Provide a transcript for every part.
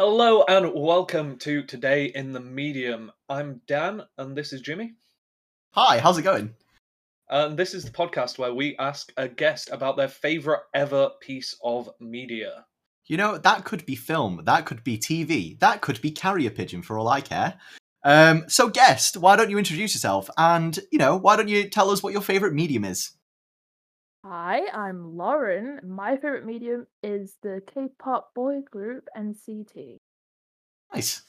Hello and welcome to Today in the Medium. I'm Dan and this is Jimmy. Hi, how's it going? And this is the podcast where we ask a guest about their favorite ever piece of media. You know, that could be film, that could be TV, that could be carrier pigeon for all I care. Um, so, guest, why don't you introduce yourself? And, you know, why don't you tell us what your favorite medium is? Hi, I'm Lauren. My favorite medium is the K-pop boy group NCT. Nice.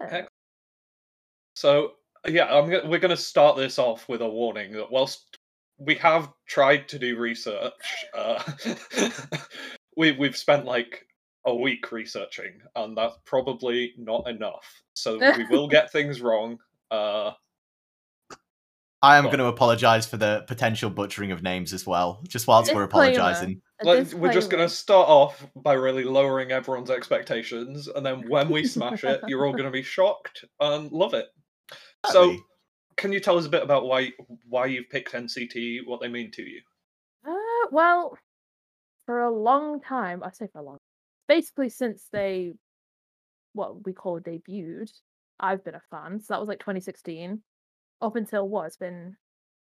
Yeah. So, yeah, I'm we're going to start this off with a warning that whilst we have tried to do research, uh, we, we've spent like a week researching, and that's probably not enough. So, we will get things wrong. Uh, I am going to apologise for the potential butchering of names as well, just whilst we're apologising. Like, we're just going to start off by really lowering everyone's expectations, and then when we smash it, you're all going to be shocked and love it. So, Exactly. can you tell us a bit about why why you've picked NCT, what they mean to you? Uh, well, for a long time, I say for a long, basically since they, what we call debuted, I've been a fan. So that was like 2016, up until what? It's been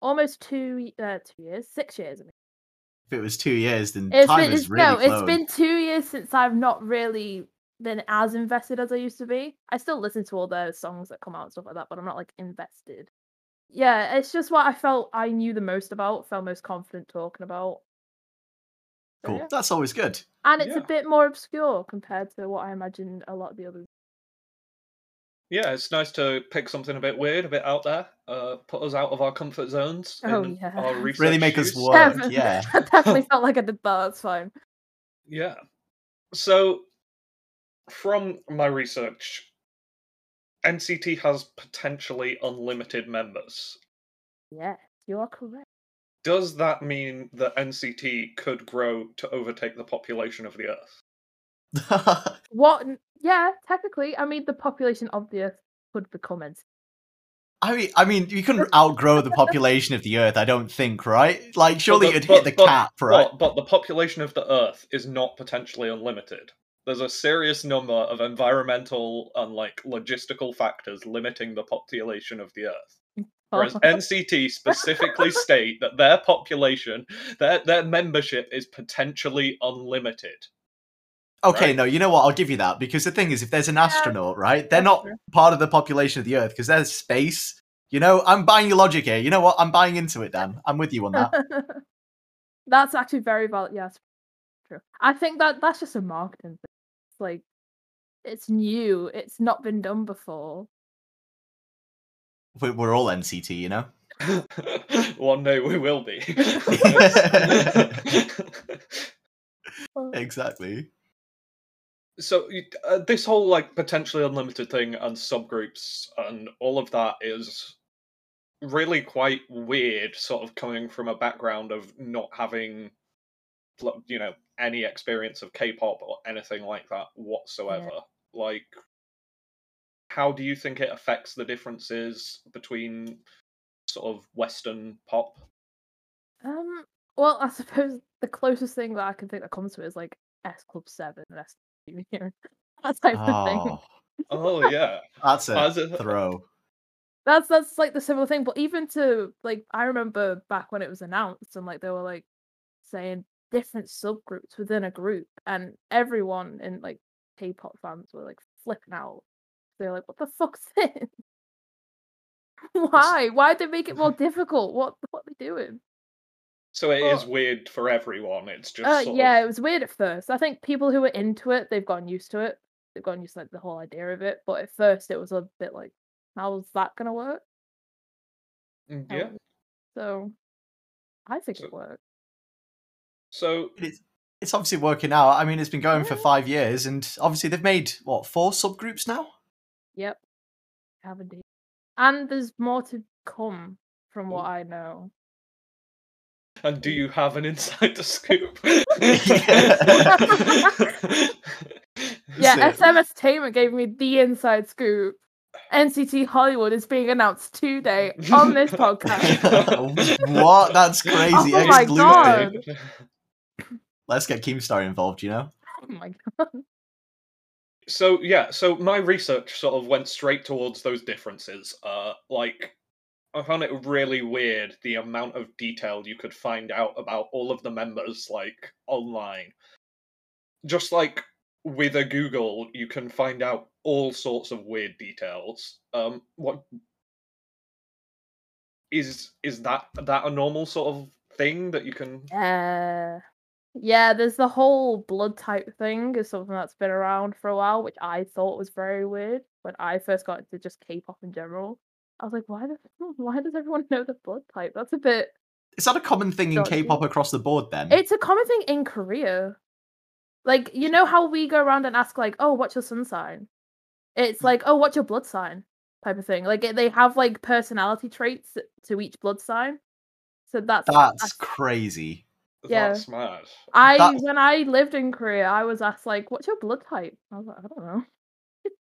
almost two, uh, two years, six years. I mean. if it was two years, then It's time been, it's, really no, it's been two years since I've not really been as invested as I used to be. I still listen to all their songs that come out and stuff like that, but I'm not like invested. Yeah, it's just what I felt I knew the most about, felt most confident talking about. So, Cool. yeah. That's always good. And it's Yeah. a bit more obscure compared to what I imagined a lot of the others. Yeah, it's nice to pick something a bit weird, a bit out there, uh, put us out of our comfort zones. Oh, in yeah. our Really make us work. Definitely- yeah. I definitely felt like I did that. That's fine. Yeah. So, from my research, NCT has potentially unlimited members. Yes, you are correct. Does that mean that NCT could grow to overtake the population of the Earth? What? Yeah, technically, I mean, the population of the Earth could become NCT. I mean, I mean, you couldn't outgrow the population of the Earth, I don't think, right? Like, surely the- it'd but- hit the but- cap, right? But, but the population of the Earth is not potentially unlimited. There's a serious number of environmental and like logistical factors limiting the population of the Earth. Mm, Whereas NCT specifically state that their population, their their membership is potentially unlimited. Okay, Right. no, you know what? I'll give you that because the thing is, if there's an astronaut, right, they're not true. part of the population of the Earth because there's space. You know, I'm buying your logic here. You know what? I'm buying into it, Dan. I'm with you on that. that's actually very valid. Yeah, it's true. I think that that's just a marketing thing. It's like it's new. It's not been done before. We're all NCT, you know. One day we will be. Exactly. So uh, this whole like potentially unlimited thing and subgroups and all of that is really quite weird sort of coming from a background of not having you know any experience of k-pop or anything like that whatsoever like how do you think it affects the differences between sort of western pop Um. Well, I suppose the closest thing that I can think that comes to it is like S Club Seven and S Junior. That type of thing. Oh, oh yeah that's a As throw. That's that's like the similar thing. But even to like, I remember back when it was announced, and like they were like saying different subgroups within a group, and everyone in like K-pop fans were like flipping out. They're like, "What the fuck's this? Why? Why'd they make it more difficult? What what are they doing?" So it is Well- weird for everyone it's just Uh, sort yeah, of it was weird at first. I think people who were into it, they've gotten used to it. They've gotten used to like the whole idea of it. But at first, it was a bit like, "How's that gonna work?" Mm, How- yeah So, I think So- it worked. so It's, it's obviously working out. I mean, it's been going for five years, and obviously they've made what four subgroups now. Yep. Have indeed. And there's more to come from what Ooh. I know. And do you have an insider scoop? Yeah, That's it. SM Entertainment gave me the inside scoop. NCT Hollywood is being announced today on this podcast. what? That's crazy. Oh my God. Let's get Keemstar involved. You know. oh my god. so yeah, so my research sort of went straight towards those differences. Uh, like I found it really weird the amount of detail you could find out about all of the members, like online. Just like with a Google, you can find out all sorts of weird details. Um, what is is that that a normal sort of thing that you can? Uh, yeah, there's the whole blood type thing is something that's been around for a while, which I thought was very weird when I first got into just K-pop in general. I was like, why does why does everyone know the blood type? That's a bit. Is that a common thing in K-pop across the board? Then It's a common thing in Korea. Like you know how we go around and ask like, oh, what's your sun sign? It's mm. like, oh, what's your blood sign? Type of thing. Like they have like personality traits to each blood sign. So that's that's that's- crazy. Yeah. That's mad. I That's- when I lived in Korea, I was asked like, "What's your blood type?" I was like, "I don't know."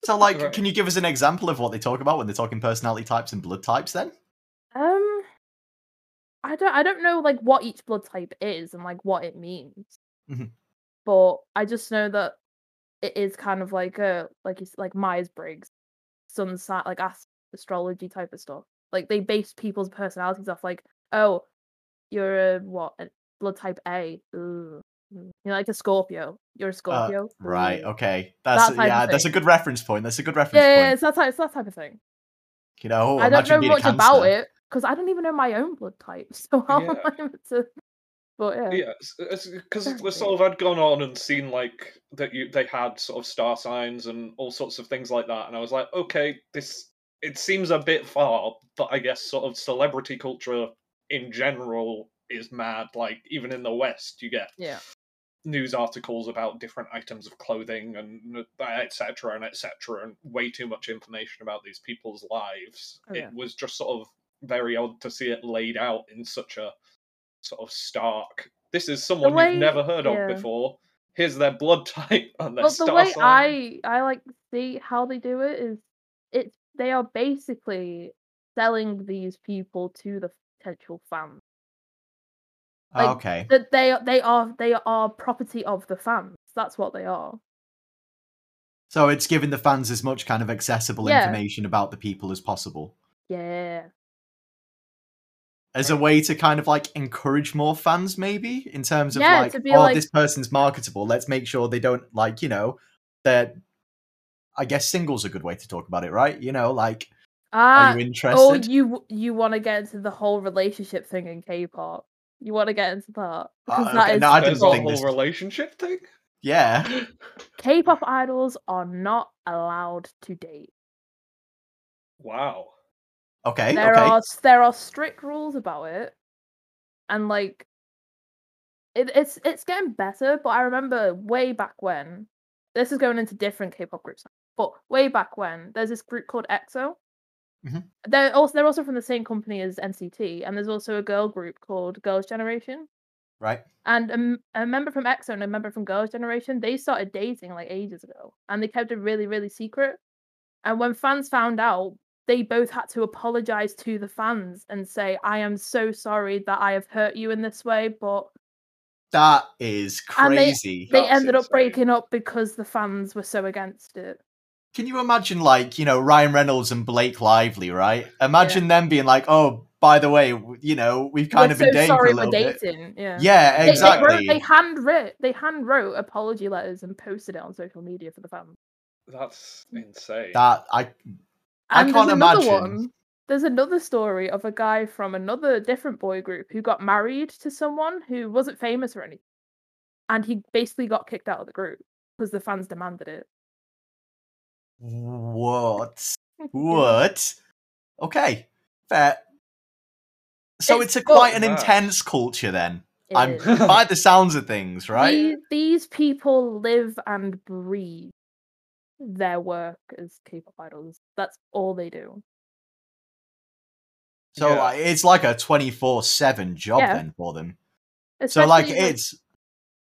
So, like, Right. can you give us an example of what they talk about when they're talking personality types and blood types? Then Um, I don't I don't know like what each blood type is and like what it means. Mhm. But I just know that it is kind of like a like it's like Myers Briggs, sun sign like astrology type of stuff. Like they base people's personalities off like, oh, you're a what a blood type A. Ooh. Mm, You're like a Scorpio. You're a Scorpio. Uh, right? Okay, that's That yeah, that's a good reference point. That's a good reference Yeah, yeah, point. it's that type, it's that type of thing. You know, I don't know much about it because I don't even know my own blood type. So how am Yeah. I meant to? But yeah, Yeah, because we sort of had gone on and seen like that you they had sort of star signs and all sorts of things like that, and I was like, okay, this it seems a bit far, but I guess sort of celebrity culture in general is mad. Like even in the West, you get yeah, news articles about different items of clothing and etc. and etc. and way too much information about these people's lives. Oh, yeah. It was just sort of very odd to see it laid out in such a sort of stark. This is someone way- you've never heard yeah. of before. Here's their blood type and their but the way sign. I I like see how they do it is it's they are basically selling these people to the potential fans. Like, okay, That they are they are they are property of the fans. That's what they are. so it's giving the fans as much kind of accessible Yeah. information about the people as possible, Yeah, as a way to kind of like encourage more fans, maybe in terms of Yeah, like, oh, like- this person's marketable. Let's make sure they don't like, you know, that. I guess singles a good way to talk about it, right? You know, like, ah, are you interested? oh, interested? you you want to get into the whole relationship thing in K-pop? You want to get into that because Uh, that okay, is no, I didn't a think whole this- relationship thing. yeah. K-pop idols are not allowed to date. Wow. Okay. there okay. are there are strict rules about it, and like it, it's it's getting better. But I remember way back when this is going into different K-pop groups, but way back when there's this group called EXO. Mhm. They're also they're also from the same company as NCT, and there's also a girl group called Girls' Generation. Right. And a member from EXO and a member from Girls' Generation, they started dating like ages ago, and they kept it really, really secret. And when fans found out, they both had to apologize to the fans and say, "I am so sorry that I have hurt you in this way," but That is And they- crazy. they ended up breaking up because the fans were so against it. Can you imagine, like, you know, Ryan Reynolds and Blake Lively, right? Imagine them being like, "Oh, by the way, you know, we've kind We're of been so dating sorry for a little bit." dating. Yeah. Yeah, exactly. They, wrote, they hand wrote they hand wrote apology letters and posted it on social media for the fans. That's insane. That I I And can't imagine. one. There's another story of a guy from another different boy group who got married to someone who wasn't famous or anything. And he basically got kicked out of the group because the fans demanded it. What? What? Okay, fair. So It's it's, a quite an mad. intense culture then. It I'm is. by the sounds of things, right? These, these people live and breathe their work as K-pop idols. That's all they do. So Yeah. like, it's like a twenty four seven job Yeah. then for them. So like Especially, it's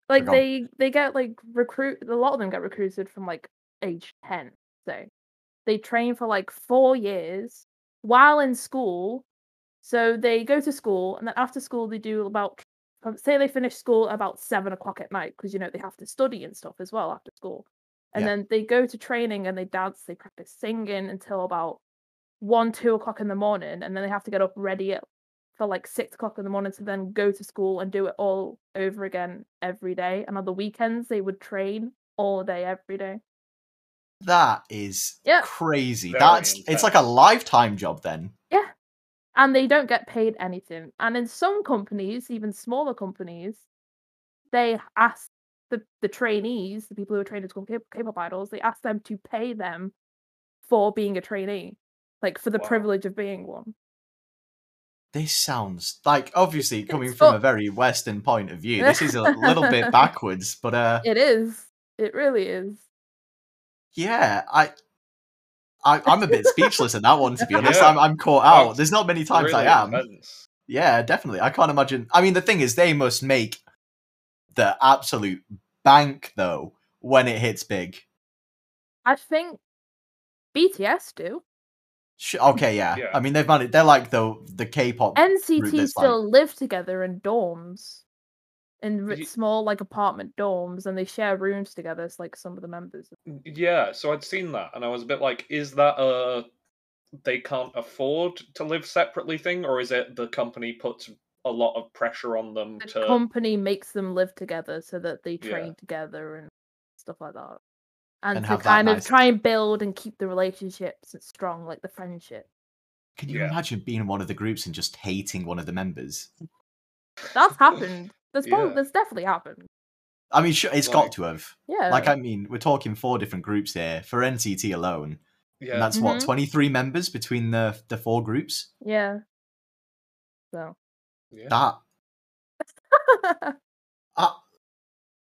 like they they get like recruit a lot of them get recruited from like age 10 say they train for like four years while in school so they go to school and then after school they do about um, say they finish school about seven o'clock at night because you know they have to study and stuff as well after school and Yeah. then they go to training and they dance, they practice singing until about one, two o'clock in the morning, and then they have to get up ready at, for like six o'clock in the morning to then go to school and do it all over again every day. And on the weekends, they would train all day, every day. That is Yeah. crazy. Very That's it's like a lifetime job then. Yeah. And they don't get paid anything. And in some companies, even smaller companies, they ask the, the trainees, the people who are trained to become K- K-pop idols, they ask them to pay them for being a trainee, like for the Wow. privilege of being one. This sounds like obviously coming It's from a very Western point of view. This is a little bit backwards, but uh, It is. It really is. Yeah, I, I I'm a bit speechless in that one. To be honest, Yeah. I'm I'm caught oh, out. That's There's not many times really I am. intense. Yeah, definitely. I can't imagine. I mean, the thing is, they must make the absolute bank though when it hits big. I think BTS do. Okay, yeah. Yeah. I mean, they've managed. They're like the the K-pop. NCT that's still live together in dorms, in ri- Ye- small like apartment dorms, and they share rooms together. It's like some of the members. Yeah, so I'd seen that, and I was a bit like, is that a they can't afford to live separately thing, or is it the company puts a lot of pressure on them The to? company makes them live together so that they Yeah. train together and stuff like that, and, And to kind of nice- try and build and keep the relationships strong, like the friendship. Can you Yeah. imagine being in one of the groups and just hating one of the members? That's happened. That's probably Yeah. that's definitely happened. I mean, sure, it's Like- got to have. Yeah. Like, I mean, we're talking four different groups here for NCT alone, Yeah, and that's what Mhm. twenty three members between the the four groups. yeah. So. yeah. That uh,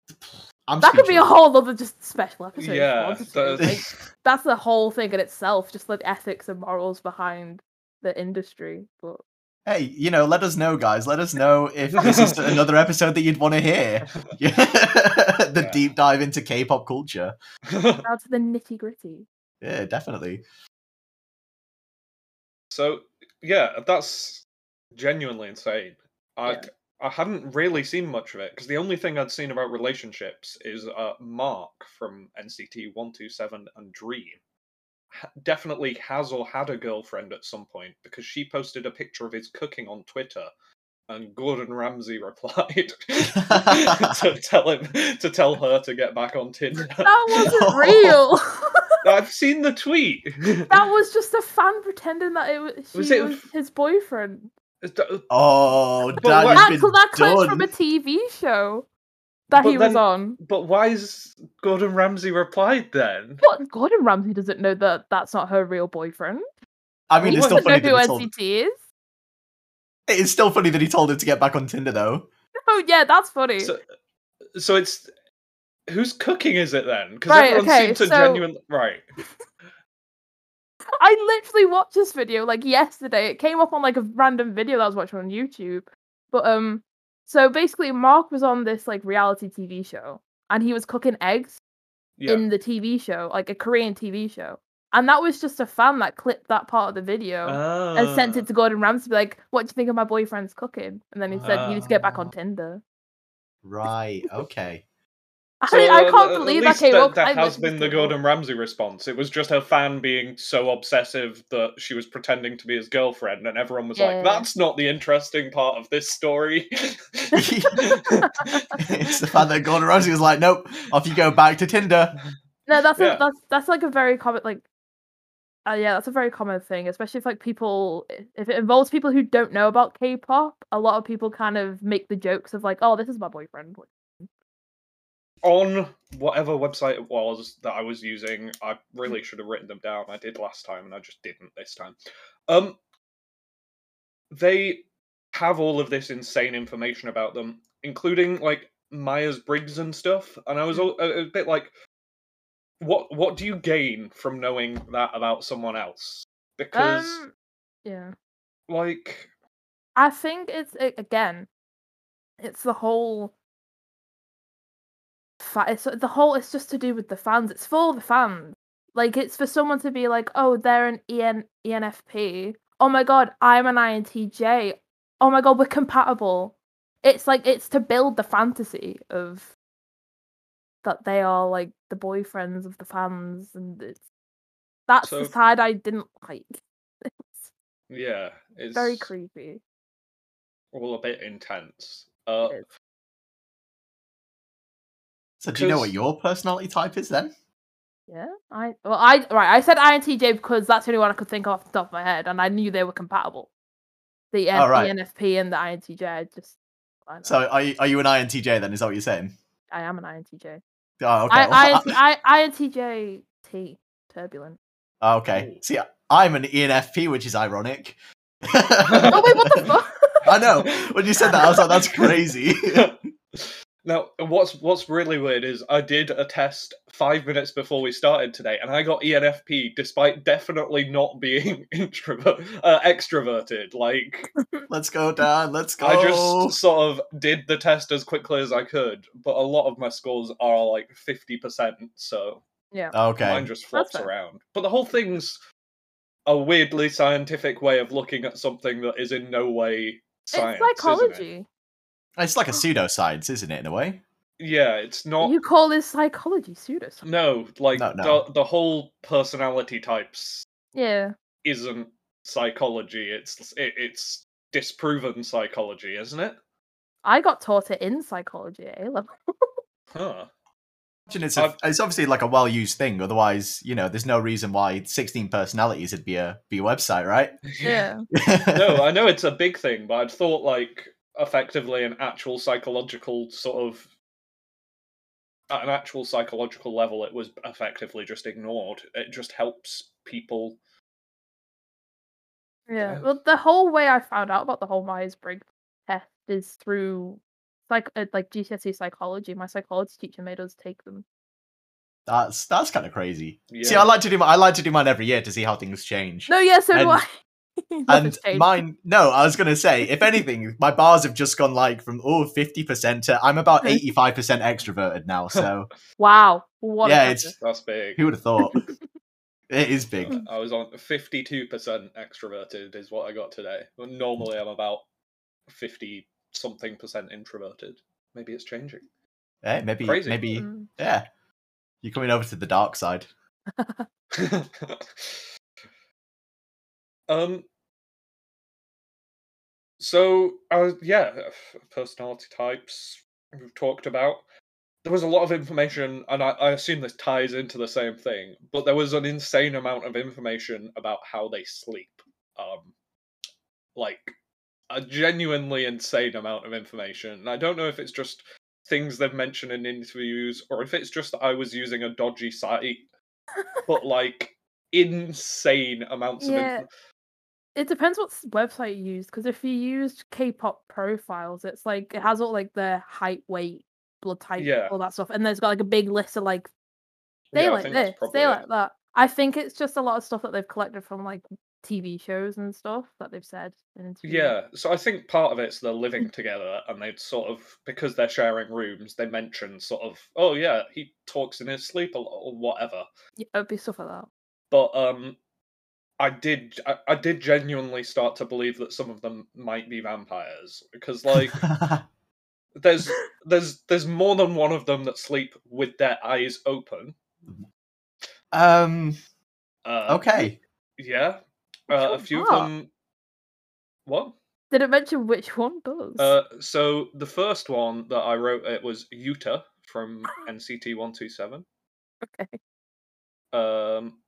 I'm that could be a whole other just special episode. yeah, that's- Like, that's the whole thing in itself, just like ethics and morals behind the industry. But Hey, you know, let us know, guys. Let us know if this is another episode that you'd want to hear. the Yeah. deep dive into K-pop culture. down to the nitty gritty. Yeah, definitely. so yeah, that's genuinely insane. I Yeah. I hadn't really seen much of it because the only thing I'd seen about relationships is uh, Mark from NCT One Two Seven and Dream. Ha- Definitely has or had a girlfriend at some point because she posted a picture of his cooking on Twitter, and Gordon Ramsay replied to tell him to tell her to get back on Tinder. That wasn't oh. real. I've seen the tweet. that was just a fan pretending that it was, she Was was, it f- his boyfriend. Uh, oh, But that what- That, been that clip's from a. TV show that But he was on. But why is Gordon Ramsay replied then? What? Gordon Ramsay doesn't know that that's not her real boyfriend. I mean, he it's still funny know who that he told. NCT is. It's still funny that he told her to get back on Tinder, though. Oh yeah, that's funny. So, so it's whose cooking is it then? Because Right, everyone okay, seemed to so- genuinely right. I literally watched this video like yesterday. It came up on like a random video that I was watching on YouTube. But um so basically Mark was on this like reality TV show and he was cooking eggs Yeah. in the TV show, like a Korean TV show. And that was just a fan that clipped that part of the video and sent it to Gordon Ramsay to be like, What do you think of my boyfriend's cooking? And then he said, You need to get back on Ah. Tinder. Right. Okay. I, So, I uh, can't at believe that least came that, up. That I has been the just came up. Gordon Ramsay response. It was just her fan being so obsessive that she was pretending to be his girlfriend, and everyone was Yeah. like, "That's not the interesting part of this story." it's the fact that Gordon Ramsay was like, "Nope, off you go back to Tinder." No, that's Yeah. a, that's that's like a very common like. Uh, yeah, that's a very common thing, especially if like people if it involves people who don't know about K-pop. A lot of people kind of make the jokes of like, "Oh, this is my boyfriend." On whatever website it was that I was using, I really should have written them down. I did last time, and I just didn't this time. Um, they have all of this insane information about them, including like Myers Briggs and stuff. And I was all, a, a bit like, what What do you gain from knowing that about someone else? Because Um, yeah, like, I think it's again, it's the whole. Fa- it's the whole. It's just to do with the fans. It's for the fans. Like it's for someone to be like, oh, they're an EN ENFP. Oh my god, I'm an INTJ. Oh my god, we're compatible. It's like it's to build the fantasy of that they are like the boyfriends of the fans, and it's that's So- the side I didn't like. It's Yeah, it's very creepy. all a bit intense. Uh. So do you know what your personality type is then? Yeah, I well, I right. I said INTJ because that's the only one I could think of off the top of my head, and I knew they were compatible. The, uh, oh, N- Oh, right. the NFP and the INTJ. I just I. So are you, are you an INTJ then? Is that what you're saying? I am an INTJ. Oh, okay. I, I, I, INTJ T turbulent. Oh, okay. See, I'm an ENFP, which is ironic. Oh wait, what the fuck? I know. When you said that, I was like, "That's crazy." Now, what's what's really weird is I did a test five minutes before we started today, and I got ENFP despite definitely not being introvert uh, extroverted. Like Let's go, Dan. Let's go. I just sort of did the test as quickly as I could, but a lot of my scores are like fifty percent, so Yeah. okay. mine just flops around. But the whole thing's a weirdly scientific way of looking at something that is in no way science. it's isn't it? psychology. It's like a pseudoscience, isn't it, in a way? Yeah, it's not. You call this psychology pseudoscience? No, like No, no. The, the whole personality types Yeah. isn't psychology. It's it, it's disproven psychology, isn't it? I got taught it in psychology at A level. Huh. It's, a, it's obviously like a well-used thing. Otherwise, you know, there's no reason why 16 personalities would be a be a website, right? Yeah. no, I know it's a big thing, but I'd thought like effectively an actual psychological sort of at an actual psychological level, it was effectively just ignored. It just helps people. Yeah. Yeah. Well, the whole way I found out about the whole Myers Briggs test is through like uh, like GCSE psychology. My psychology teacher made us take them. That's that's kind of crazy. See, I like to do my, I like to do mine every year to see how things change. No, yeah, so do I. and mine no i was going to say if anything my bars have just gone like from oh 50% to i'm about 85% extroverted now so Wow. What Yeah, difference. it's- That's big. who would have thought it is big Uh, I was on fifty-two percent extroverted is what I got today. But normally I'm about fifty something percent introverted. Maybe it's changing. Eh, maybe Crazy. maybe Mm. yeah you're coming over to the dark side um. So, uh, yeah, personality types we've talked about. There was a lot of information, and I, I assume this ties into the same thing. But there was an insane amount of information about how they sleep. Um, like a genuinely insane amount of information. And I don't know if it's just things they've mentioned in interviews, or if it's just that I was using a dodgy site. but like insane amounts of Yeah. It depends what website you use, because if you used K-pop profiles, it's like it has all like their height, weight, blood type, Yeah. all that stuff, and there's got like a big list of like they Yeah, like this, they like that. I think it's just a lot of stuff that they've collected from like TV shows and stuff that they've said in interviews. Yeah, so I think part of it's they're living together and they'd sort of because they're sharing rooms, they mention sort of, oh yeah, he talks in his sleep a lot or whatever. yeah, it'd be stuff like that. But um I did I, I did genuinely start to believe that some of them might be vampires because like there's there's there's more than one of them that sleep with their eyes open. um Uh, okay Yeah. Which Uh, a one's few of them What? Did it mention which one does? Uh, so the first one that I wrote it was Yuta from NCT One Two Seven. okay. Um,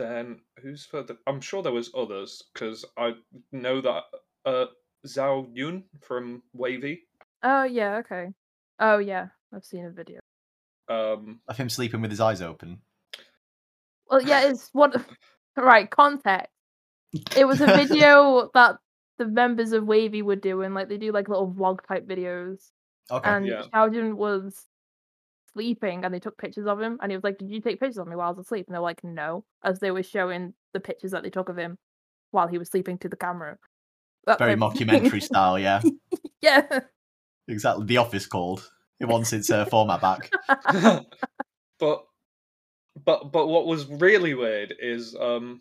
then who's further? I'm sure there was others because I know that uh Xiaojun from WayV. Oh yeah, okay. Oh yeah, I've seen a video. Um, of him sleeping with his eyes open Well, yeah, it's what. Right, context. It was a video that the members of WayV were doing. Like they do like little vlog type videos, okay and Yeah. Xiaojun was sleeping, and they took pictures of him, and he was like, "Did you take pictures of me while I was asleep?" And they're like, "No," as they were showing the pictures that they took of him while he was sleeping to the camera. That very type thing. mockumentary style yeah yeah. exactly the office called it wants its uh, format back but but but what was really weird is um.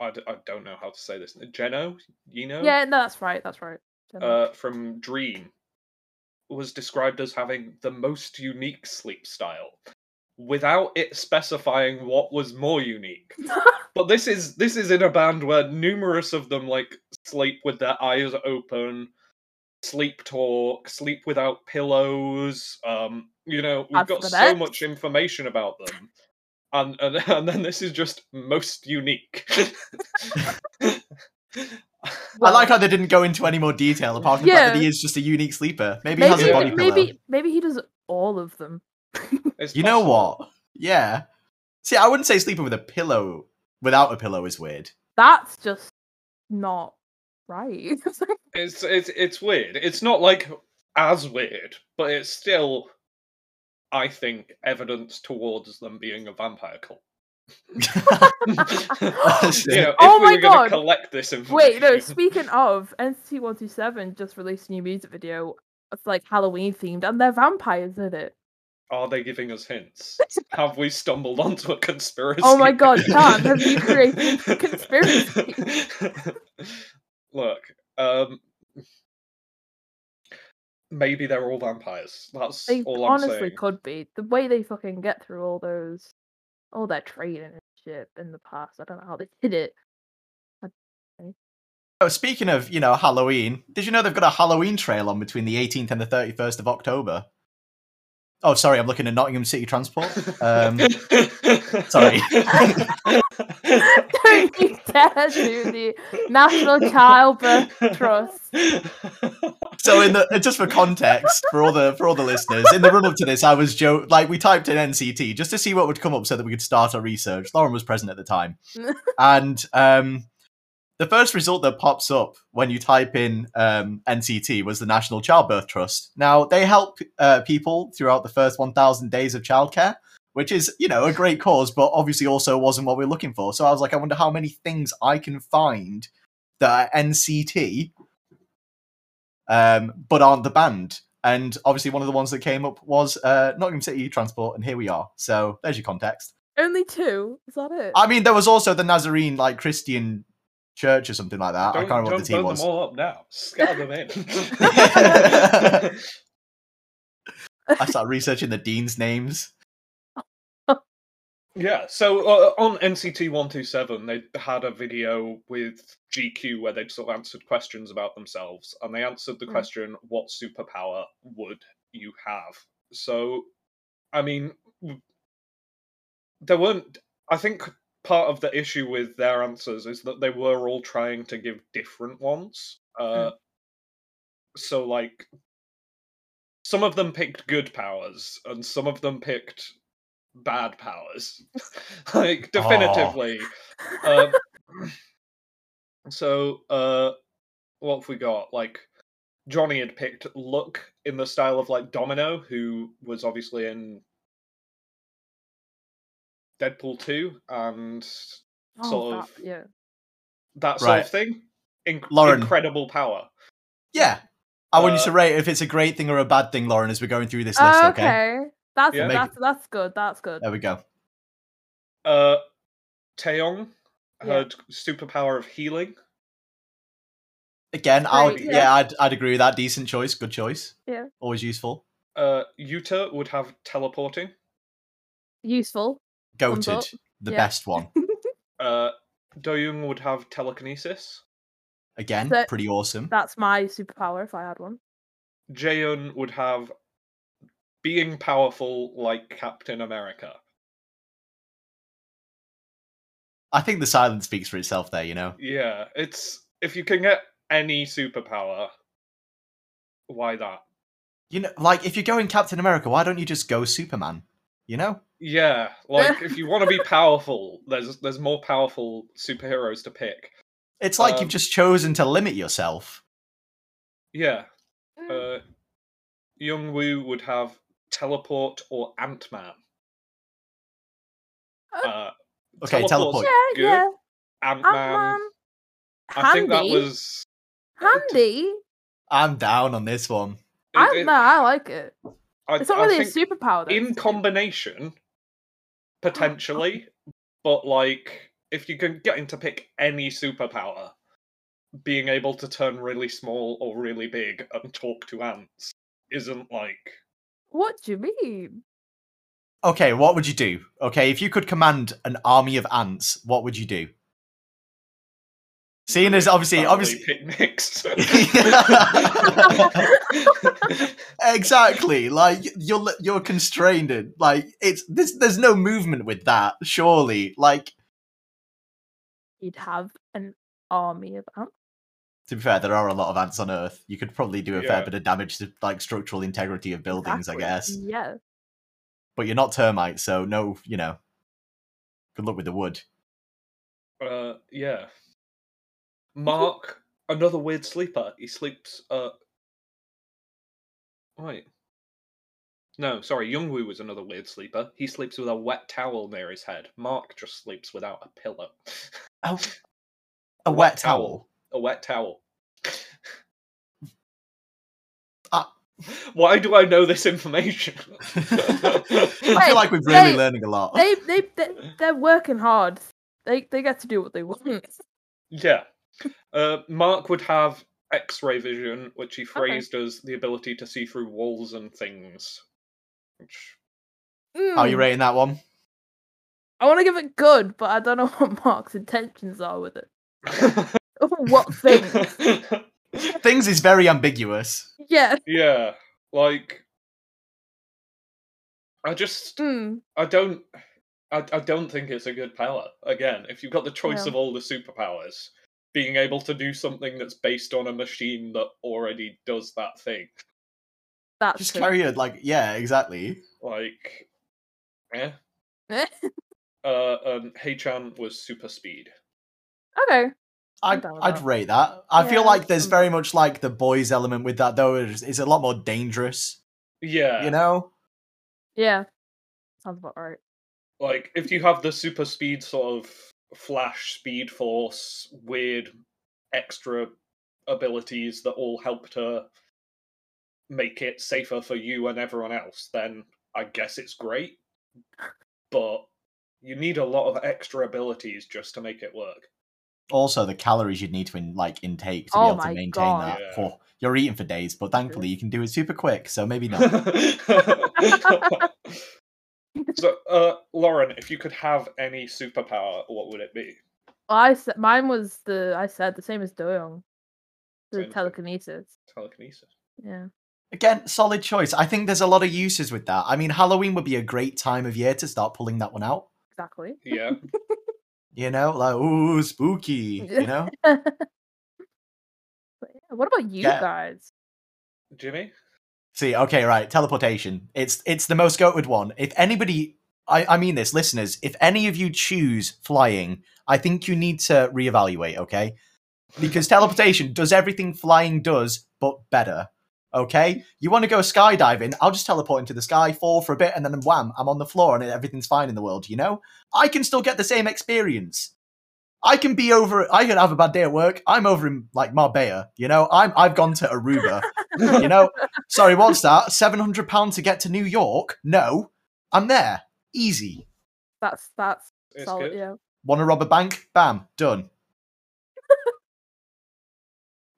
I, d- I don't know how to say this. Jeno, you know, Yeah, no, that's right. That's right. Gemma. uh, from Dream was described as having the most unique sleep style, without it specifying what was more unique. but this is this is in a band where numerous of them like sleep with their eyes open, sleep talk, sleep without pillows. Um, you know, we've got so much information about them. And, and and then this is just most unique. I like how they didn't go into any more detail apart from the fact that he is just a unique sleeper. Maybe, he has a maybe body pillow. maybe maybe he does all of them. You know what? Yeah. See, I wouldn't say sleeping with a pillow without a pillow is weird. That's just not right. It's it's it's weird. It's not like as weird, but it's still, I think, evidence towards them being a vampire cult. you know, Oh we my gonna God. collect this information. Wait, no. Speaking of, NCT One Two Seven just released a new music video. It's like Halloween themed, and they're vampires in it. Are they giving us hints? Have we stumbled onto a conspiracy? Oh my God, Can, have you created a conspiracy? Look, um, maybe they're all vampires. That's They all I'm honestly saying. could be. The way they fucking get through all those, all their training and shit in the past. I don't know how they did it. Oh, speaking of, you know, Halloween, did you know they've got a Halloween trail on between the 18th and the 31st of October? Oh, sorry, I'm looking at Nottingham City Transport. Um, sorry. don't you dare do the National Childbirth Trust. so in the just for context for all the for all the listeners in the run up to this i was joke like we typed in nct just to see what would come up so that we could start our research. Lauren was present at the time. And um the first result that pops up when you type in um, nct was the national childbirth trust. Now they help uh, people throughout the first 1000 days of childcare which is you know a great cause but obviously also wasn't what we are looking for so i was like i wonder how many things i can find that are nct um, but aren't the band. And obviously, one of the ones that came up was uh, Nottingham City Transport, and here we are. So there's your context. Only two? Is that it? I mean, there was also the Nazarene like Christian church or something like that. Don't, I can't remember don't what the team burn was. them all up now. Scatter them in. I started researching the dean's names. Yeah, so uh, on NCT 127, they had a video with GQ where they'd sort of answered questions about themselves, and they answered the Mm. question, What superpower would you have? So, I mean, there weren't. I think part of the issue with their answers is that they were all trying to give different ones. Uh, So, like, some of them picked good powers, and some of them picked bad powers. like, definitively. Um, so, uh, what have we got? Like, Johnny had picked Look in the style of like Domino, who was obviously in Deadpool 2 and Oh, sort that- of yeah. that sort Right. of thing. Inc- Lauren. incredible power. Yeah. I want you to Uh, rate if it's a great thing or a bad thing, Lauren, as we're going through this list, Oh, okay? okay. That's Yeah. that's that's good. That's good. There we go. Uh, Taeyong Yeah. had superpower of healing. Again, I'll, Great, yeah, yeah. I'd, I'd agree with that. Decent choice. Good choice. Yeah. Always useful. Uh, Yuta would have teleporting. Useful. Goated. The Yeah. best one. Uh, Doyoung would have telekinesis. Again, So- pretty awesome. That's my superpower if I had one. Jaehyun would have being powerful like Captain America. I think the silence speaks for itself there, you know? Yeah, it's if you can get any superpower, why that? You know, like if you're going Captain America, why don't you just go Superman? You know? Yeah, like if you want to be powerful, there's there's more powerful superheroes to pick. It's like Um, you've just chosen to limit yourself. Yeah, Mm. uh, Jungwoo would have teleport or Ant Man. Uh, Uh, Okay, teleport. yeah, good. yeah. Ant Man. I think that was. Handy. I'm down on this one. it- I no, I like it. I- It's not I really a superpower. Though, in combination, potentially, but like if you can get him to pick any superpower, being able to turn really small or really big and talk to ants isn't like What do you mean? Okay, what would you do? Okay, if you could command an army of ants, what would you do? Seeing as obviously, obviously, picnics. exactly. Like you're you're constrained. In, like it's this. There's no movement with that. Surely, like You'd have an army of ants. To be fair, there are a lot of ants on Earth. You could probably do a Yeah. fair bit of damage to like structural integrity of buildings, Exactly. I guess. Yeah. But you're not termites, so no. You know, good luck with the wood. uh, yeah. Mark, another weird sleeper. He sleeps. Uh, wait. No, sorry. Jungwoo was another weird sleeper. He sleeps with a wet towel near his head. Mark just sleeps without a pillow. Oh, a wet towel. A wet towel. Ah. Why do I know this information? I feel like we're really they- learning a lot. They they they they're working hard. They they get to do what they want. Yeah. Uh, Mark would have X ray vision, which he phrased as the ability to see through walls and things. Which. How are you Mm, rating that one? I want to give it good, but I don't know what Mark's intentions are with it. what thing? Things is very ambiguous. Yeah. yeah. Like. I just. Mm. I don't. I, I don't think it's a good power. Again, if you've got the choice Yeah. of all the superpowers, being able to do something that's based on a machine that already does that thing. That's Just true. carry it like yeah, exactly. Like. yeah. Eh, Uh, um, Haechan was super speed. okay. I'm I'd, I'd that. rate that. I feel like there's very much like the boys element with that though. It's, it's a lot more dangerous, Yeah. you know. Yeah. Sounds about right. like if you have the super speed sort of flash speed force weird extra abilities that all help to make it safer for you and everyone else then i guess it's great but you need a lot of extra abilities just to make it work Also, the calories you'd need to in, like intake to Oh be able to maintain God. that. Yeah. Oh, you're eating for days, but thankfully you can do it super quick, so maybe not. so uh lauren if you could have any superpower what would it be I said mine was the I said the same as Doyoung. The Same thing. telekinesis. telekinesis Yeah. Again, solid choice. I think there's a lot of uses with that. I mean, Halloween would be a great time of year to start pulling that one out. Exactly. yeah You know, like ooh, spooky. You know, what about you Yeah. guys? jimmy See, okay, right. Teleportation. It's it's the most goated one. If anybody, I, I mean this, listeners. If any of you choose flying, I think you need to reevaluate. Okay, because teleportation does everything flying does, but better. Okay, you want to go skydiving? I'll just teleport into the sky, fall for a bit, and then wham, I'm on the floor, and everything's fine in the world. You know, I can still get the same experience. I can be over. I can have a bad day at work. I'm over in like Marbella. You know, I'm I've gone to Aruba. you know, sorry, what's that? Seven hundred pounds to get to New York? No, I'm there. Easy. That's that's It's solid. good. Yeah. Want to rob a bank? Bam, done.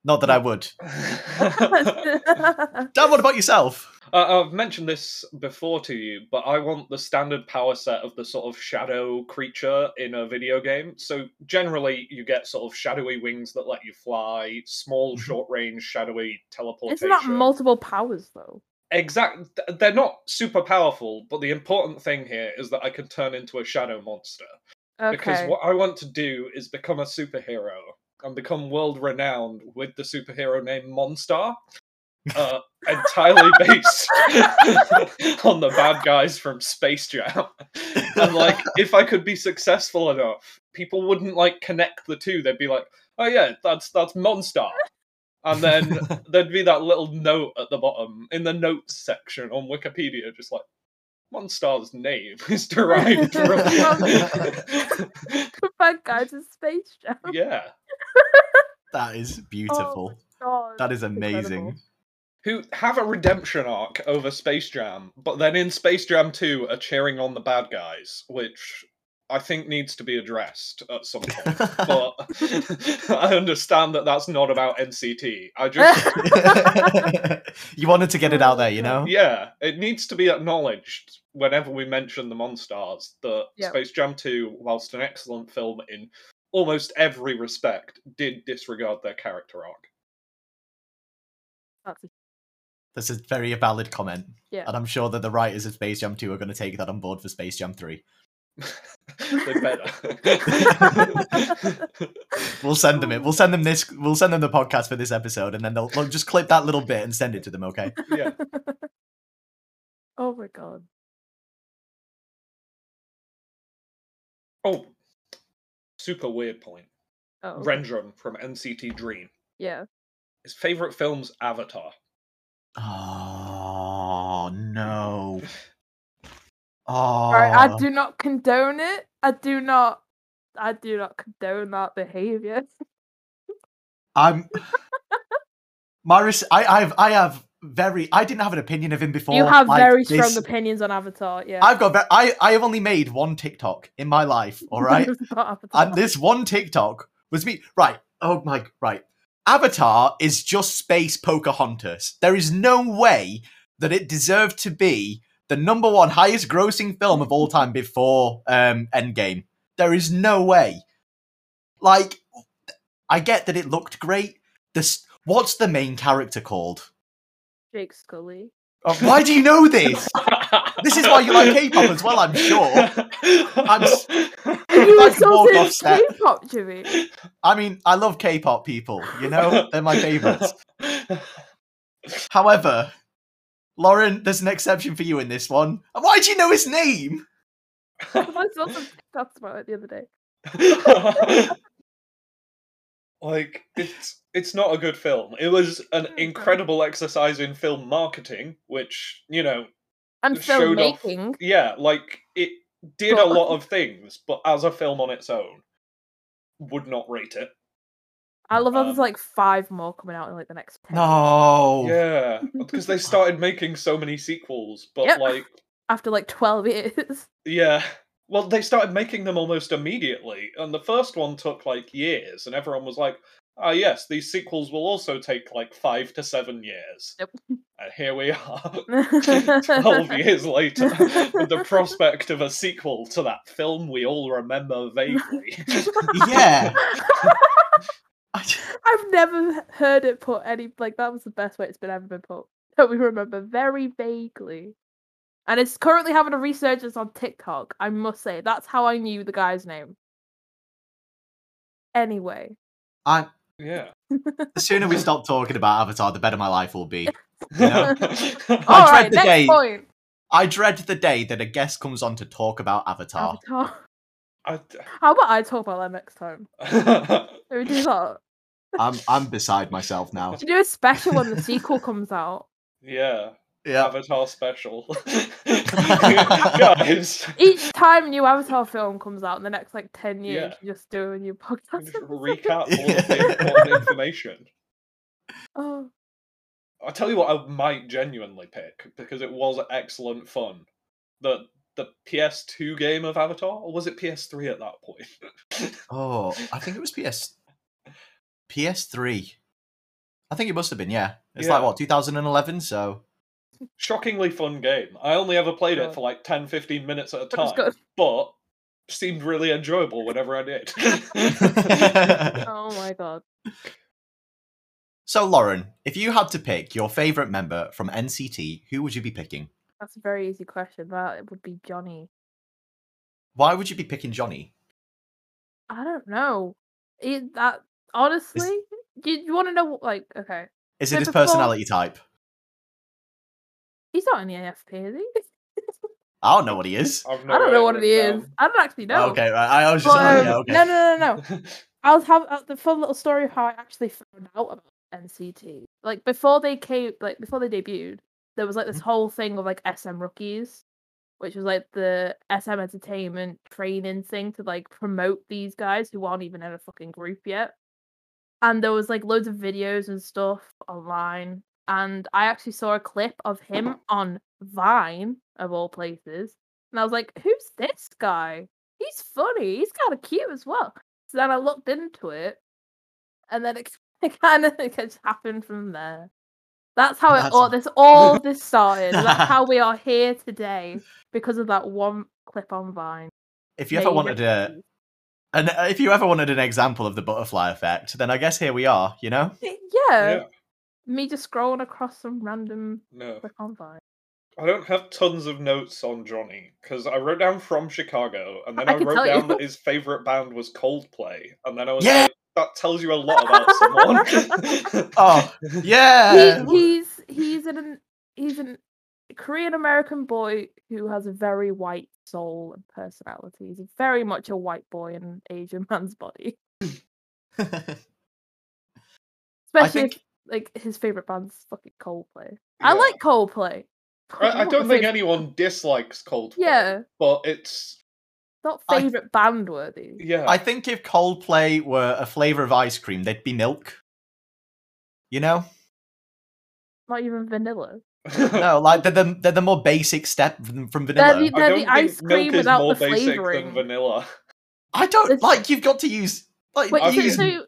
Not that I would. Dan, what about yourself? Uh, I've mentioned this before to you, but I want the standard power set of the sort of shadow creature in a video game. So generally, you get sort of shadowy wings that let you fly, small, Mhm. short range, shadowy teleportation. It's not multiple powers though. Exact. th- They're not super powerful, but the important thing here is that I can turn into a shadow monster. Okay. Because what I want to do is become a superhero and become world renowned with the superhero name Monstar. Uh, entirely based on the bad guys from Space Jam. And like, if I could be successful enough, people wouldn't like connect the two. They'd be like, "Oh yeah, that's that's Monstar," and then there'd be that little note at the bottom in the notes section on Wikipedia, just like Monstar's name is derived from. Bad guys in Space Jam. yeah, That is beautiful. Oh God, that is amazing. incredible. who have a redemption arc over Space Jam, but then in Space Jam 2 are cheering on the bad guys, which I think needs to be addressed at some point. but I understand that that's not about NCT. I just you wanted to get it out there, you Oh, know? yeah, it needs to be acknowledged whenever we mention the Monstars that Yep. Space Jam 2, whilst an excellent film in almost every respect, did disregard their character arc. That's a- That's a very valid comment. Yeah. And I'm sure that the writers of Space Jam 2 are going to take that on board for Space Jam 3. they better. We'll send them it. We'll send them this. We'll send them the podcast for this episode, and then they'll, they'll just clip that little bit and send it to them. Okay. yeah. oh my god. Oh, super weird point. Oh, okay. Renjun from NCT Dream. yeah. His favorite film's Avatar. Oh no. Oh. Alright, I do not condone it. I do not. I do not condone that behavior. I'm. My res- I, I've I have very. I didn't have an opinion of him before. you have like, very strong opinions on Avatar. Yeah. I've got. I I have only made one TikTok in my life. All right. And this one TikTok was me. Right. Oh my. Right. Avatar is just space Pocahontas. There is no way that it deserved to be the number one highest grossing film of all time before um, Endgame. There is no way. Like, I get that it looked great. This. What's the main character called? Jake Scully. Uh, why do you know this? This is why you like K-pop as well, I'm sure. I'm s- You I can walk K-pop, Jimmy. I mean, I love K-pop people. You know, they're my favorites. However, Lauren, there's an exception for you in this one. Why do you know his name? I saw some TikToks about it the other day. like it's it's not a good film. It was an Okay. incredible exercise in film marketing, which you know, And showed off- filmmaking. yeah, like it did a lot of things, but as a film on its own, would not rate it. I love how Um, there's like five more coming out in like the next ten. No. Yeah, because they started making so many sequels, but Yep. like, After like twelve years. yeah. Well, they started making them almost immediately, and the first one took like years, and everyone was like, "Ah, yes, these sequels will also take like five to seven years." Yep. And here we are, twelve years later, with the prospect of a sequel to that film we all remember vaguely. Yeah. I- I've never heard it put any like that was the best way it's been ever been put. That we remember very vaguely. And it's currently having a resurgence on TikTok, I must say. That's how I knew the guy's name. Anyway. I, yeah. the sooner we stop talking about Avatar, the better my life will be. I dread the next day- point. I dread the day that a guest comes on to talk about Avatar. Avatar. I, How about I talk about that next time? We do that? I'm I'm beside myself now. We do a special when the sequel comes out. yeah. Yeah. Avatar special. Guys, Each time a new Avatar film comes out in the next like ten years, Yeah. you just do a new podcast. just recap all of the important information. Oh, I'll tell you what I might genuinely pick because it was excellent fun. The the PS2 game of Avatar, or was it PS3 at that point? Oh, I think it was PS PS3. I think it must have been, yeah. It's like what, 2011, so Shockingly fun game. I only ever played it for like 10 15 minutes at a that time, good. but seemed really enjoyable whenever I did. Oh my god. So Lauren, if you had to pick your favorite member from NCT, who would you be picking? That's a very easy question. That it would be Johnny. Why would you be picking Johnny? I don't know. It, that honestly, you, you want to know? Like, okay, Is So it his before- personality type? He's not in the AFP, is he? I don't know what he is. I've don't know what it idea is. I don't actually know. Okay, right. I was just But, like, um, yeah, okay. No, no, no, no. I'll have uh, the fun little story of how I actually found out about NCT. Like before they came, like before they debuted, there was like this Mhm. whole thing of like SM rookies, which was like the SM Entertainment training thing to like promote these guys who aren't even in a fucking group yet. And there was like loads of videos and stuff online. And I actually saw a clip of him on Vine, of all places. And I was like, who's this guy? He's he's funny. He's kind of cute as well. So then I looked into it, and then it, it kind of it just happened from there. That's how it all this all this started. That's how we are here today because of that one clip on Vine. If you ever wanted a, and if you ever wanted an example of the butterfly effect, then I guess here we are. You know, yeah, Yeah. Me just scrolling across some random No. clip on Vine. I don't have tons of notes on Johnny because I wrote down from Chicago and then I I, wrote tell you. down that his favorite band was Coldplay, and then I was Yeah. like, that tells you a lot about someone. Oh, yeah. he, he's he's an he's an Korean American boy who has a very white soul and personality. He's very much a white boy in an Asian man's body. I Especially think if like his favorite band's fucking Coldplay. I like Coldplay. I, I don't think fav- anyone dislikes Coldplay. Yeah, but it's not I- favorite band worthy. yeah. I think if Coldplay were a flavor of ice cream, they'd be milk. You know, Not even vanilla. no, like they're the they're the more basic step from, from They're vanilla. the- I they're don't the ice think milk cream is without more the basic flavouring. than vanilla. I don't It's- like you've got to use like Wait, I've so, use, so, you-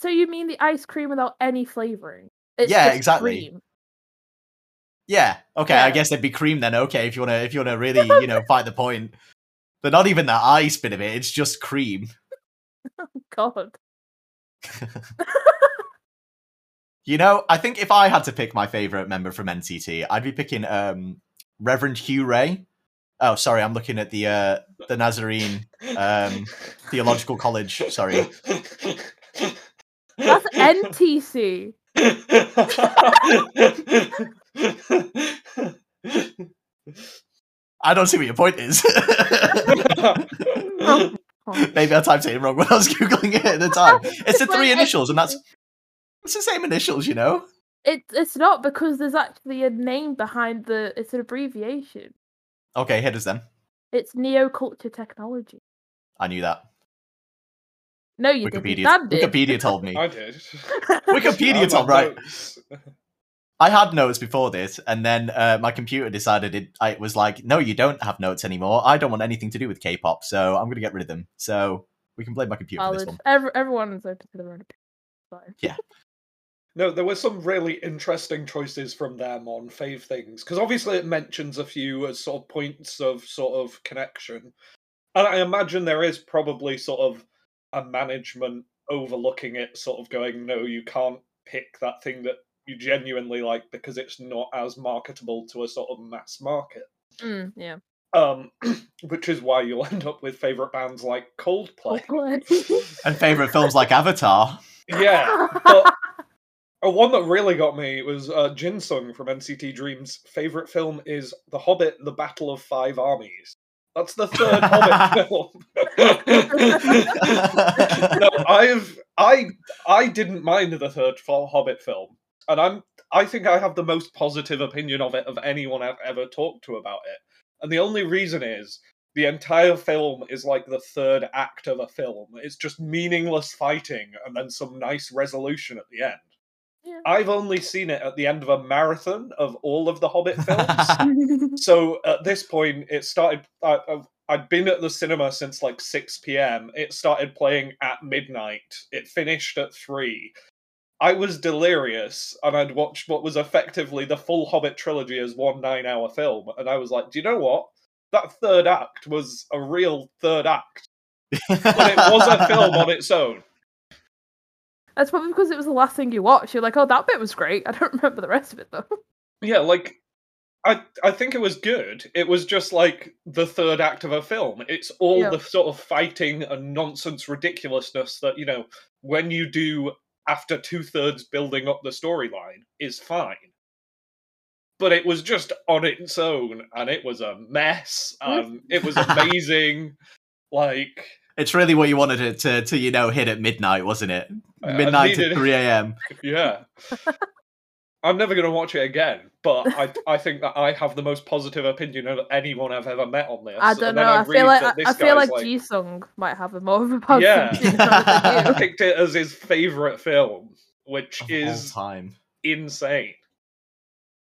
so you mean the ice cream without any flavoring? It's Yeah, just exactly. cream. yeah. Okay, I guess it'd be cream then. Okay, if you wanna if you wanna really you know fight the point, but not even that ice bit of it. It's just cream. Oh God. You know, I think if I had to pick my favorite member from NCT, I'd be picking um Reverend Hugh Ray. Oh, sorry, I'm looking at the uh the Nazarene um Theological College. Sorry. That's NTC. I don't see what your point is. Maybe I typed it wrong when I was googling it at the time. It's the three initials, and that's it's the same initials, you know. It, it's not because there's actually a name behind the. It's an abbreviation. Okay, hit us then. It's Neo Culture Technology. I knew that. No, you didn't. Wikipedia. Dad did. Wikipedia told me. I did. Wikipedia told had right. I had notes before this, and then uh, my computer decided it. I was like, "No, you don't have notes anymore. I don't want anything to do with K-pop, so I'm going to get rid of them." So we can blame my computer for this one. Every, everyone's open to their own opinion. Fine. No, there were some really interesting choices from them on fave things because obviously it mentions a few as sort of points of sort of connection, and I imagine there is probably sort of a management overlooking it, sort of going, "No, you can't pick that thing that you genuinely like because it's not as marketable to a sort of mass market." Mm, yeah. Um, which is why you'll end up with favorite bands like Coldplay. Coldplay. And favorite films like Avatar. Yeah, but a one that really got me was uh, Jisung from NCT Dream's favorite film is The Hobbit: The Battle of Five Armies. That's the third Hobbit film. no, I've I I didn't mind the third Hobbit film, and I'm I think I have the most positive opinion of it of anyone I've ever talked to about it. And the only reason is the entire film is like the third act of a film. It's just meaningless fighting and then some nice resolution at the end. Yeah. I've only seen it at the end of a marathon of all of the Hobbit films. so at this point, it started. I, I'd been at the cinema since like 6 p.m. It started playing at midnight. It finished at 3. I was delirious, and I'd watched what was effectively the full Hobbit trilogy as one nine hour film. And I was like, do you know what? That third act was a real third act. But it was a film on its own. That's probably because it was the last thing you watched. You're like, oh, that bit was great. I don't remember the rest of it though. Yeah, like I I think it was good. It was just like the third act of a film. It's all Yeah. the sort of fighting and nonsense ridiculousness that, you know, when you do after two thirds building up the storyline is fine. But it was just on its own and it was a mess. And it was amazing. like it's really what you wanted it to, to you know, hit at midnight, wasn't it? I- I Midnight to 3 a.m. Yeah. I'm never going to watch it again, but I I think that I have the most positive opinion of anyone I've ever met on this. I don't know. I read feel like that I, this I feel guy's like, G Sung might have a more of a positive Yeah. opinion on it picked it as his favorite film, which Of is time. insane.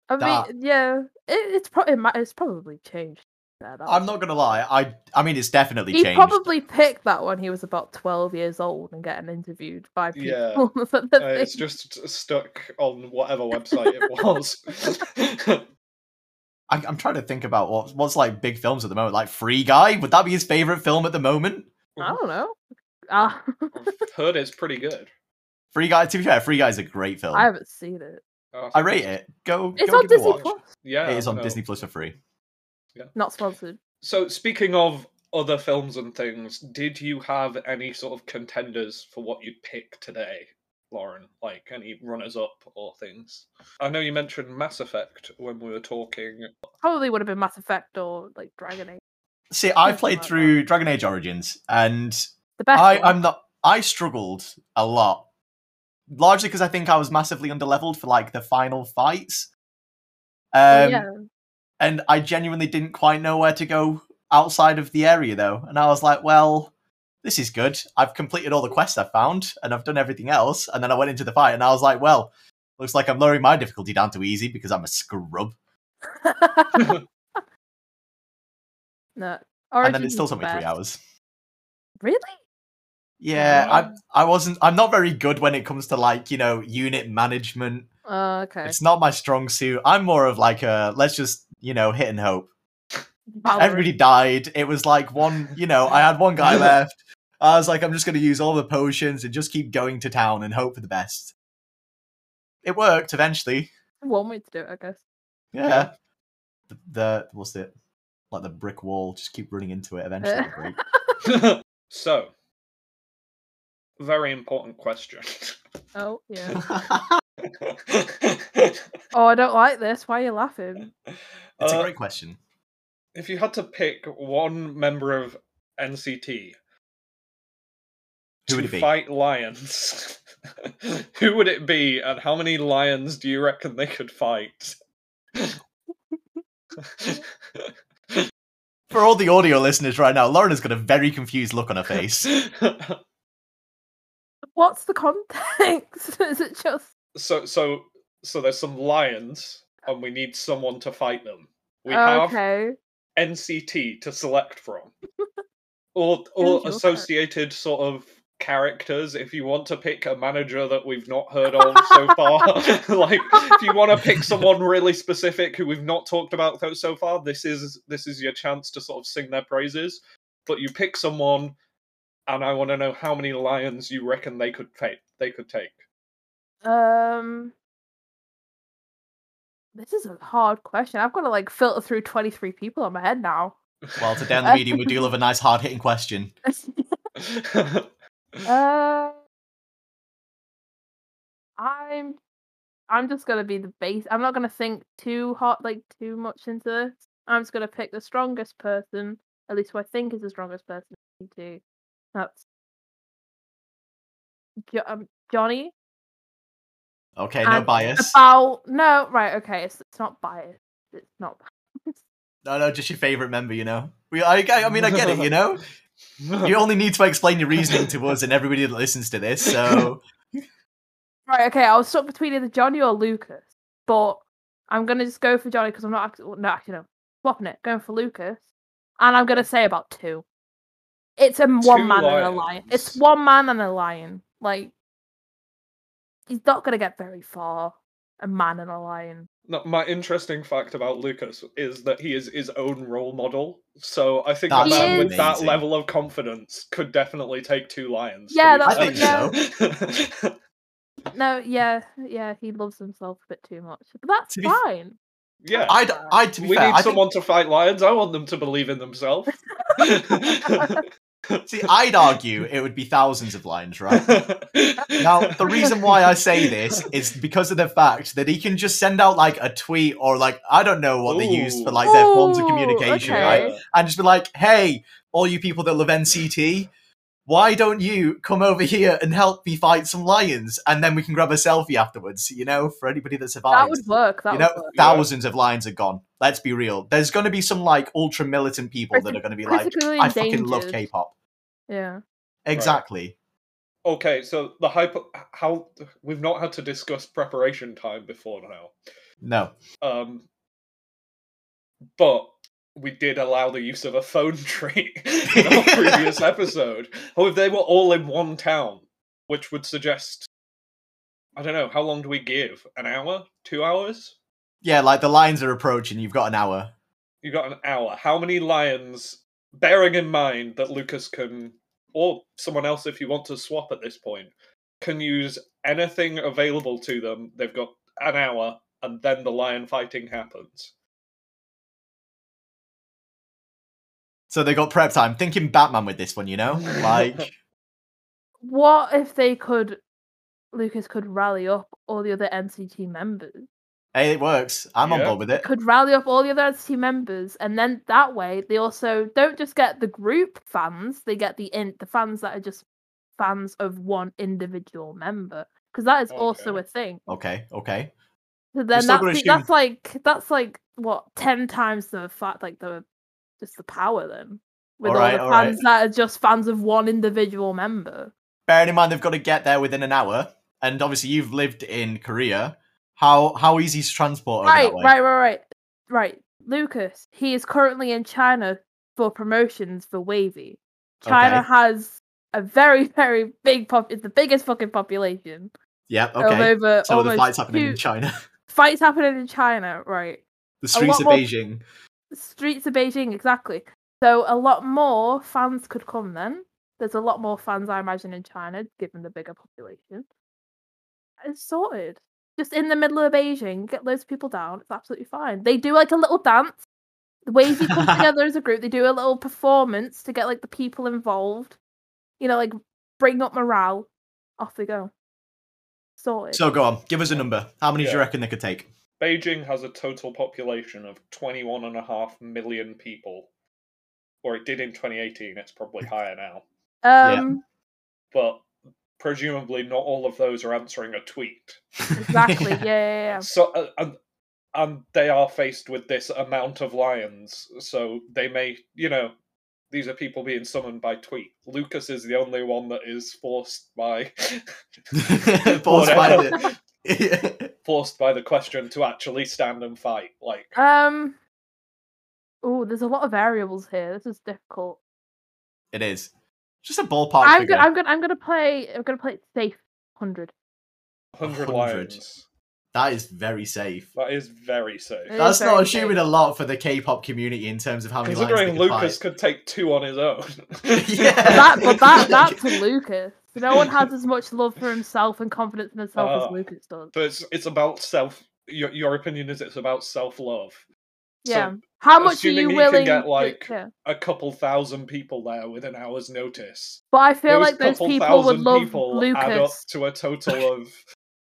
I That- mean, yeah, it, it's probably it it's probably changed. Yeah, that I'm was- not gonna lie. I I mean, it's definitely He changed. probably picked that when he was about 12 years old and getting interviewed by people. Yeah. the Uh, it's just stuck on whatever website it was. I, I'm trying to think about what what's like big films at the moment. Like Free Guy, would that be his favorite film at the moment? I don't know. I've heard it's pretty good. Free Guy. To be fair, Free Guy is a great film. I haven't seen it. Uh, I rate it. Go. It's go on give it a Disney watch. Plus. Yeah, It is on no. Disney Plus for free. Not sponsored. So, speaking of other films and things, did you have any sort of contenders for what you'd pick today, Lauren? Like any runners up or things? I know you mentioned Mass Effect when we were talking. Probably would have been Mass Effect or like Dragon Age. See, I played like that. through Dragon Age Origins, and The best. I, one. I'm not. I struggled a lot, largely because I think I was massively underleveled for like the final fights. Um, Well, yeah. And I genuinely didn't quite know where to go outside of the area though. And I was like, well, this is good. I've completed all the quests I found and I've done everything else. And then I went into the fight and I was like, well, looks like I'm lowering my difficulty down to easy because I'm a scrub. no. and then it still took me three hours. Really? Yeah, Wow. I I wasn't I'm not very good when it comes to like, you know, unit management. Uh, okay. It's not my strong suit. I'm more of like a let's just, you know, hit and hope. Valorant. everybody died. It was like one, you know, I had one guy left. I was like, I'm just going to use all the potions and just keep going to town and hope for the best. It worked eventually. One way to do it, I guess. Yeah. The, the what's it? Like the brick wall. Just keep running into it. Eventually, it'll break. so, very important question. Oh, yeah. Oh, I don't like this. Why are you laughing? It's a Uh, great question. If you had to pick one member of NCT Who would to it be? fight lions, who would it be, and how many lions do you reckon they could fight? For all the audio listeners right now, Lauren has got a very confused look on her face. What's the context? Is it just. so, so, so there's some lions, and we need someone to fight them. We Oh, have okay. NCT to select from, or or associated sort of characters. If you want to pick a manager that we've not heard of so far, like if you want to pick someone really specific who we've not talked about so far, this is this is your chance to sort of sing their praises. But you pick someone, and I want to know how many lions you reckon they could take. They could take. Um. This is a hard question. I've got to like filter through 23 people on my head now. Well, today on the medium, we do love a nice hard hitting question. uh, I'm I'm just gonna be the base. I'm not gonna think too hot, like too much into this. I'm just gonna pick the strongest person, at least who I think is the strongest person to. That's jo- um, Johnny. Okay, uh, no and bias. About no, right? Okay, it's, it's not biased. It's not. biased. No, no, just your favorite member, you know? We, I, I mean, I get it, you know? You only need to explain your reasoning to us and everybody that listens to this, so. Right, okay, I was stuck between either Johnny or Lucas, but I'm gonna just go for Johnny because I'm not actually no, actually no, swapping it, going for Lucas, and I'm gonna say about two. It's a one man and a lion. It's one man and a lion. Like he's not gonna get very far. A man and a lion. No, my interesting fact about Lucas is that he is his own role model. So I think That's a man with that level of confidence could definitely take two lions. Yeah, that's I fair. think so. No, yeah, yeah, he loves himself a bit too much, but that's To be fine. yeah, I'd, I'd, to be we fair, need I think- someone to fight lions. I want them to believe in themselves. see, I'd argue it would be thousands of lines, right? Now, the reason why I say this is because of the fact that he can just send out like a tweet or like I don't know what they use for like their forms of communication, okay. right? And just be like, "Hey, all you people that love NCT, why don't you come over here and help me fight some lions, and then we can grab a selfie afterwards? You know, for anybody that survives That would work. That you know, work. thousands of lions are gone. Let's be real. There's going to be some like ultra militant people that are going to be like, critically "I fucking love. K-pop." Yeah. Exactly. okay, so the hypo how we've not had to discuss preparation time before now. No. Um, but we did allow the use of a phone tree in our previous episode. Or if they were all in one town, which would suggest I don't know, how long do we give? An hour? Two hours? Yeah, like the lions are approaching. You've got an hour. You've got an hour. How many lions, bearing in mind that Lucas can, or someone else if you want to swap at this point, can use anything available to them? They've got an hour, and then the lion fighting happens. So they got prep time. Thinking Batman with this one, you know? Like, What if they could, Lucas could rally up all the other NCT members? hey, it works. I'm on board with it. Could rally up all the other NCT members, and then that way they also don't just get the group fans; they get the in the fans that are just fans of one individual member, because that is also a thing. Okay, okay. So then that's assume- that's like that's like what ten times the fact like the just the power then with all, the fans that are just fans of one individual member. Bearing in mind they've got to get there within an hour, and obviously you've lived in Korea. How how easy is transport over Right, that way? right, right, right, right. Lucas, he is currently in China for promotions for WayV. China Okay. has a very, very big pop. It's the biggest fucking population of okay. over So the fight's happening in China. fights happening in China, right? the streets of more- Beijing. The streets of Beijing, exactly. So a lot more fans could come then. There's a lot more fans, I imagine, in China, given the bigger population. It's sorted. Just in the middle of Beijing, get loads of people down. It's absolutely fine. They do like a little dance. The WayV come together as a group. They do a little performance to get like the people involved. You know, like bring up morale. Off they go. Sorted. So go on, give us a number. How many do you reckon they could take? Beijing has a total population of 21.5 million people. Or it did in 2018, it's probably higher now. um, But presumably not all of those are answering a tweet. exactly. Yeah, yeah, yeah. So uh, and and they are faced with this amount of lions, so they may, you know, these are people being summoned by tweet. Lucas is the only one that is forced by Forced by the. forced by the question to actually stand and fight. Like Um. Oh, there's a lot of variables here. This is difficult. it is. Just a ballpark I'm figure. gonna, I'm gonna, I'm gonna play. I'm gonna play it safe. Hundred. hundred 100. lions. That is very safe. That is very safe. It is That's not assuming safe. a lot for the K-pop community in terms of how many lines they Considering could Lucas fight. could take two on his own. Yeah. That, but that, that's Lucas. No one has as much love for himself and confidence in himself Ah. as Lucas does. But it's it's about self. Your your opinion is it's about self love. Yeah. How much are you he can willing? get, like. A couple thousand people there with an hour's notice. But I feel those like those people would love people add up Lucas. to a total of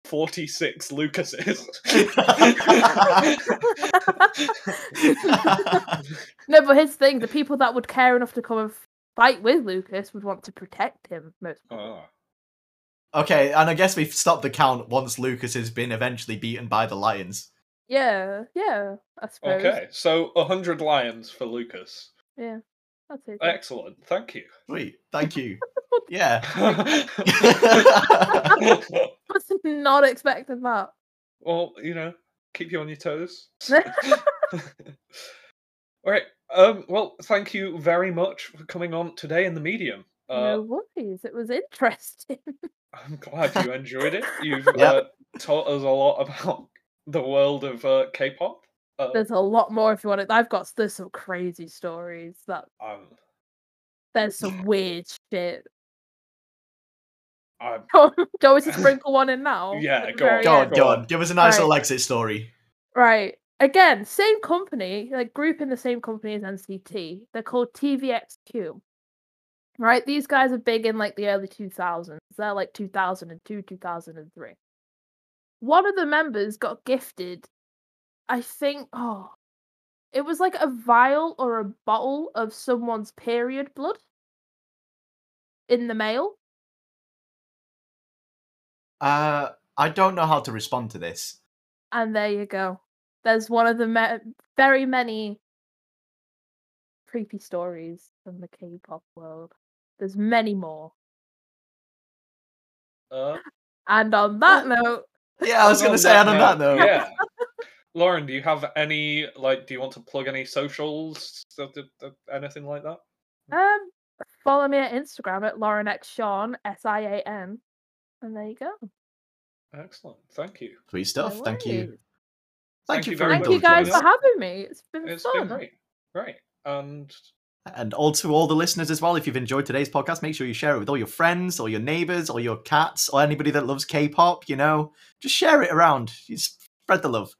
forty six Lucases. no, but his thing, the people that would care enough to come and fight with Lucas would want to protect him most. Ah. okay, and I guess we've stopped the count once Lucas has been eventually beaten by the Lions. Yeah, yeah, I suppose. Okay, so hundred lions for Lucas. Yeah, that's it. Excellent, thank you. Sweet, thank you. Yeah. was not expecting that. well, you know, keep you on your toes. All right. Um, well, thank you very much for coming on today in the medium. Uh, no worries. It was interesting. I'm glad you enjoyed it. You've Yep. uh, taught us a lot about the world of uh, K-pop. Uh, There's a lot more if you want it. I've got there's some crazy stories. That um, there's some weird shit. I'm, Do you to sprinkle one in now? Yeah, At the go on, Go on. Go go on. on. Give us a nice Right. little exit story. Right. Again, same company, like group in the same company as NCT. They're called TVXQ. Right? These guys are big in like the early 2000s. They're like 2002, 2003. One of the members got gifted, I think, oh, it was like a vial or a bottle of someone's period blood in the mail. Uh, I don't know how to respond to this. And there you go. There's one of the ma- very many creepy stories from the K-pop world. There's many more. uh, And on that note, Yeah, I was going to say, and on that note, yeah. Lauren, do you have any like? Do you want to plug any socials, so- th- th- anything like that? Um, follow me at Instagram at Lauren X Sean S I A N, and there you go. Excellent, thank you. Sweet stuff. No Thank you. Worries. Thank, Thank you you for very Thank much you guys for having me. It's been It's fun. been great, great, and And all to all the listeners as well, if you've enjoyed today's podcast, make sure you share it with all your friends or your neighbors or your cats or anybody that loves K-pop, you know. Just share it around. You spread the love.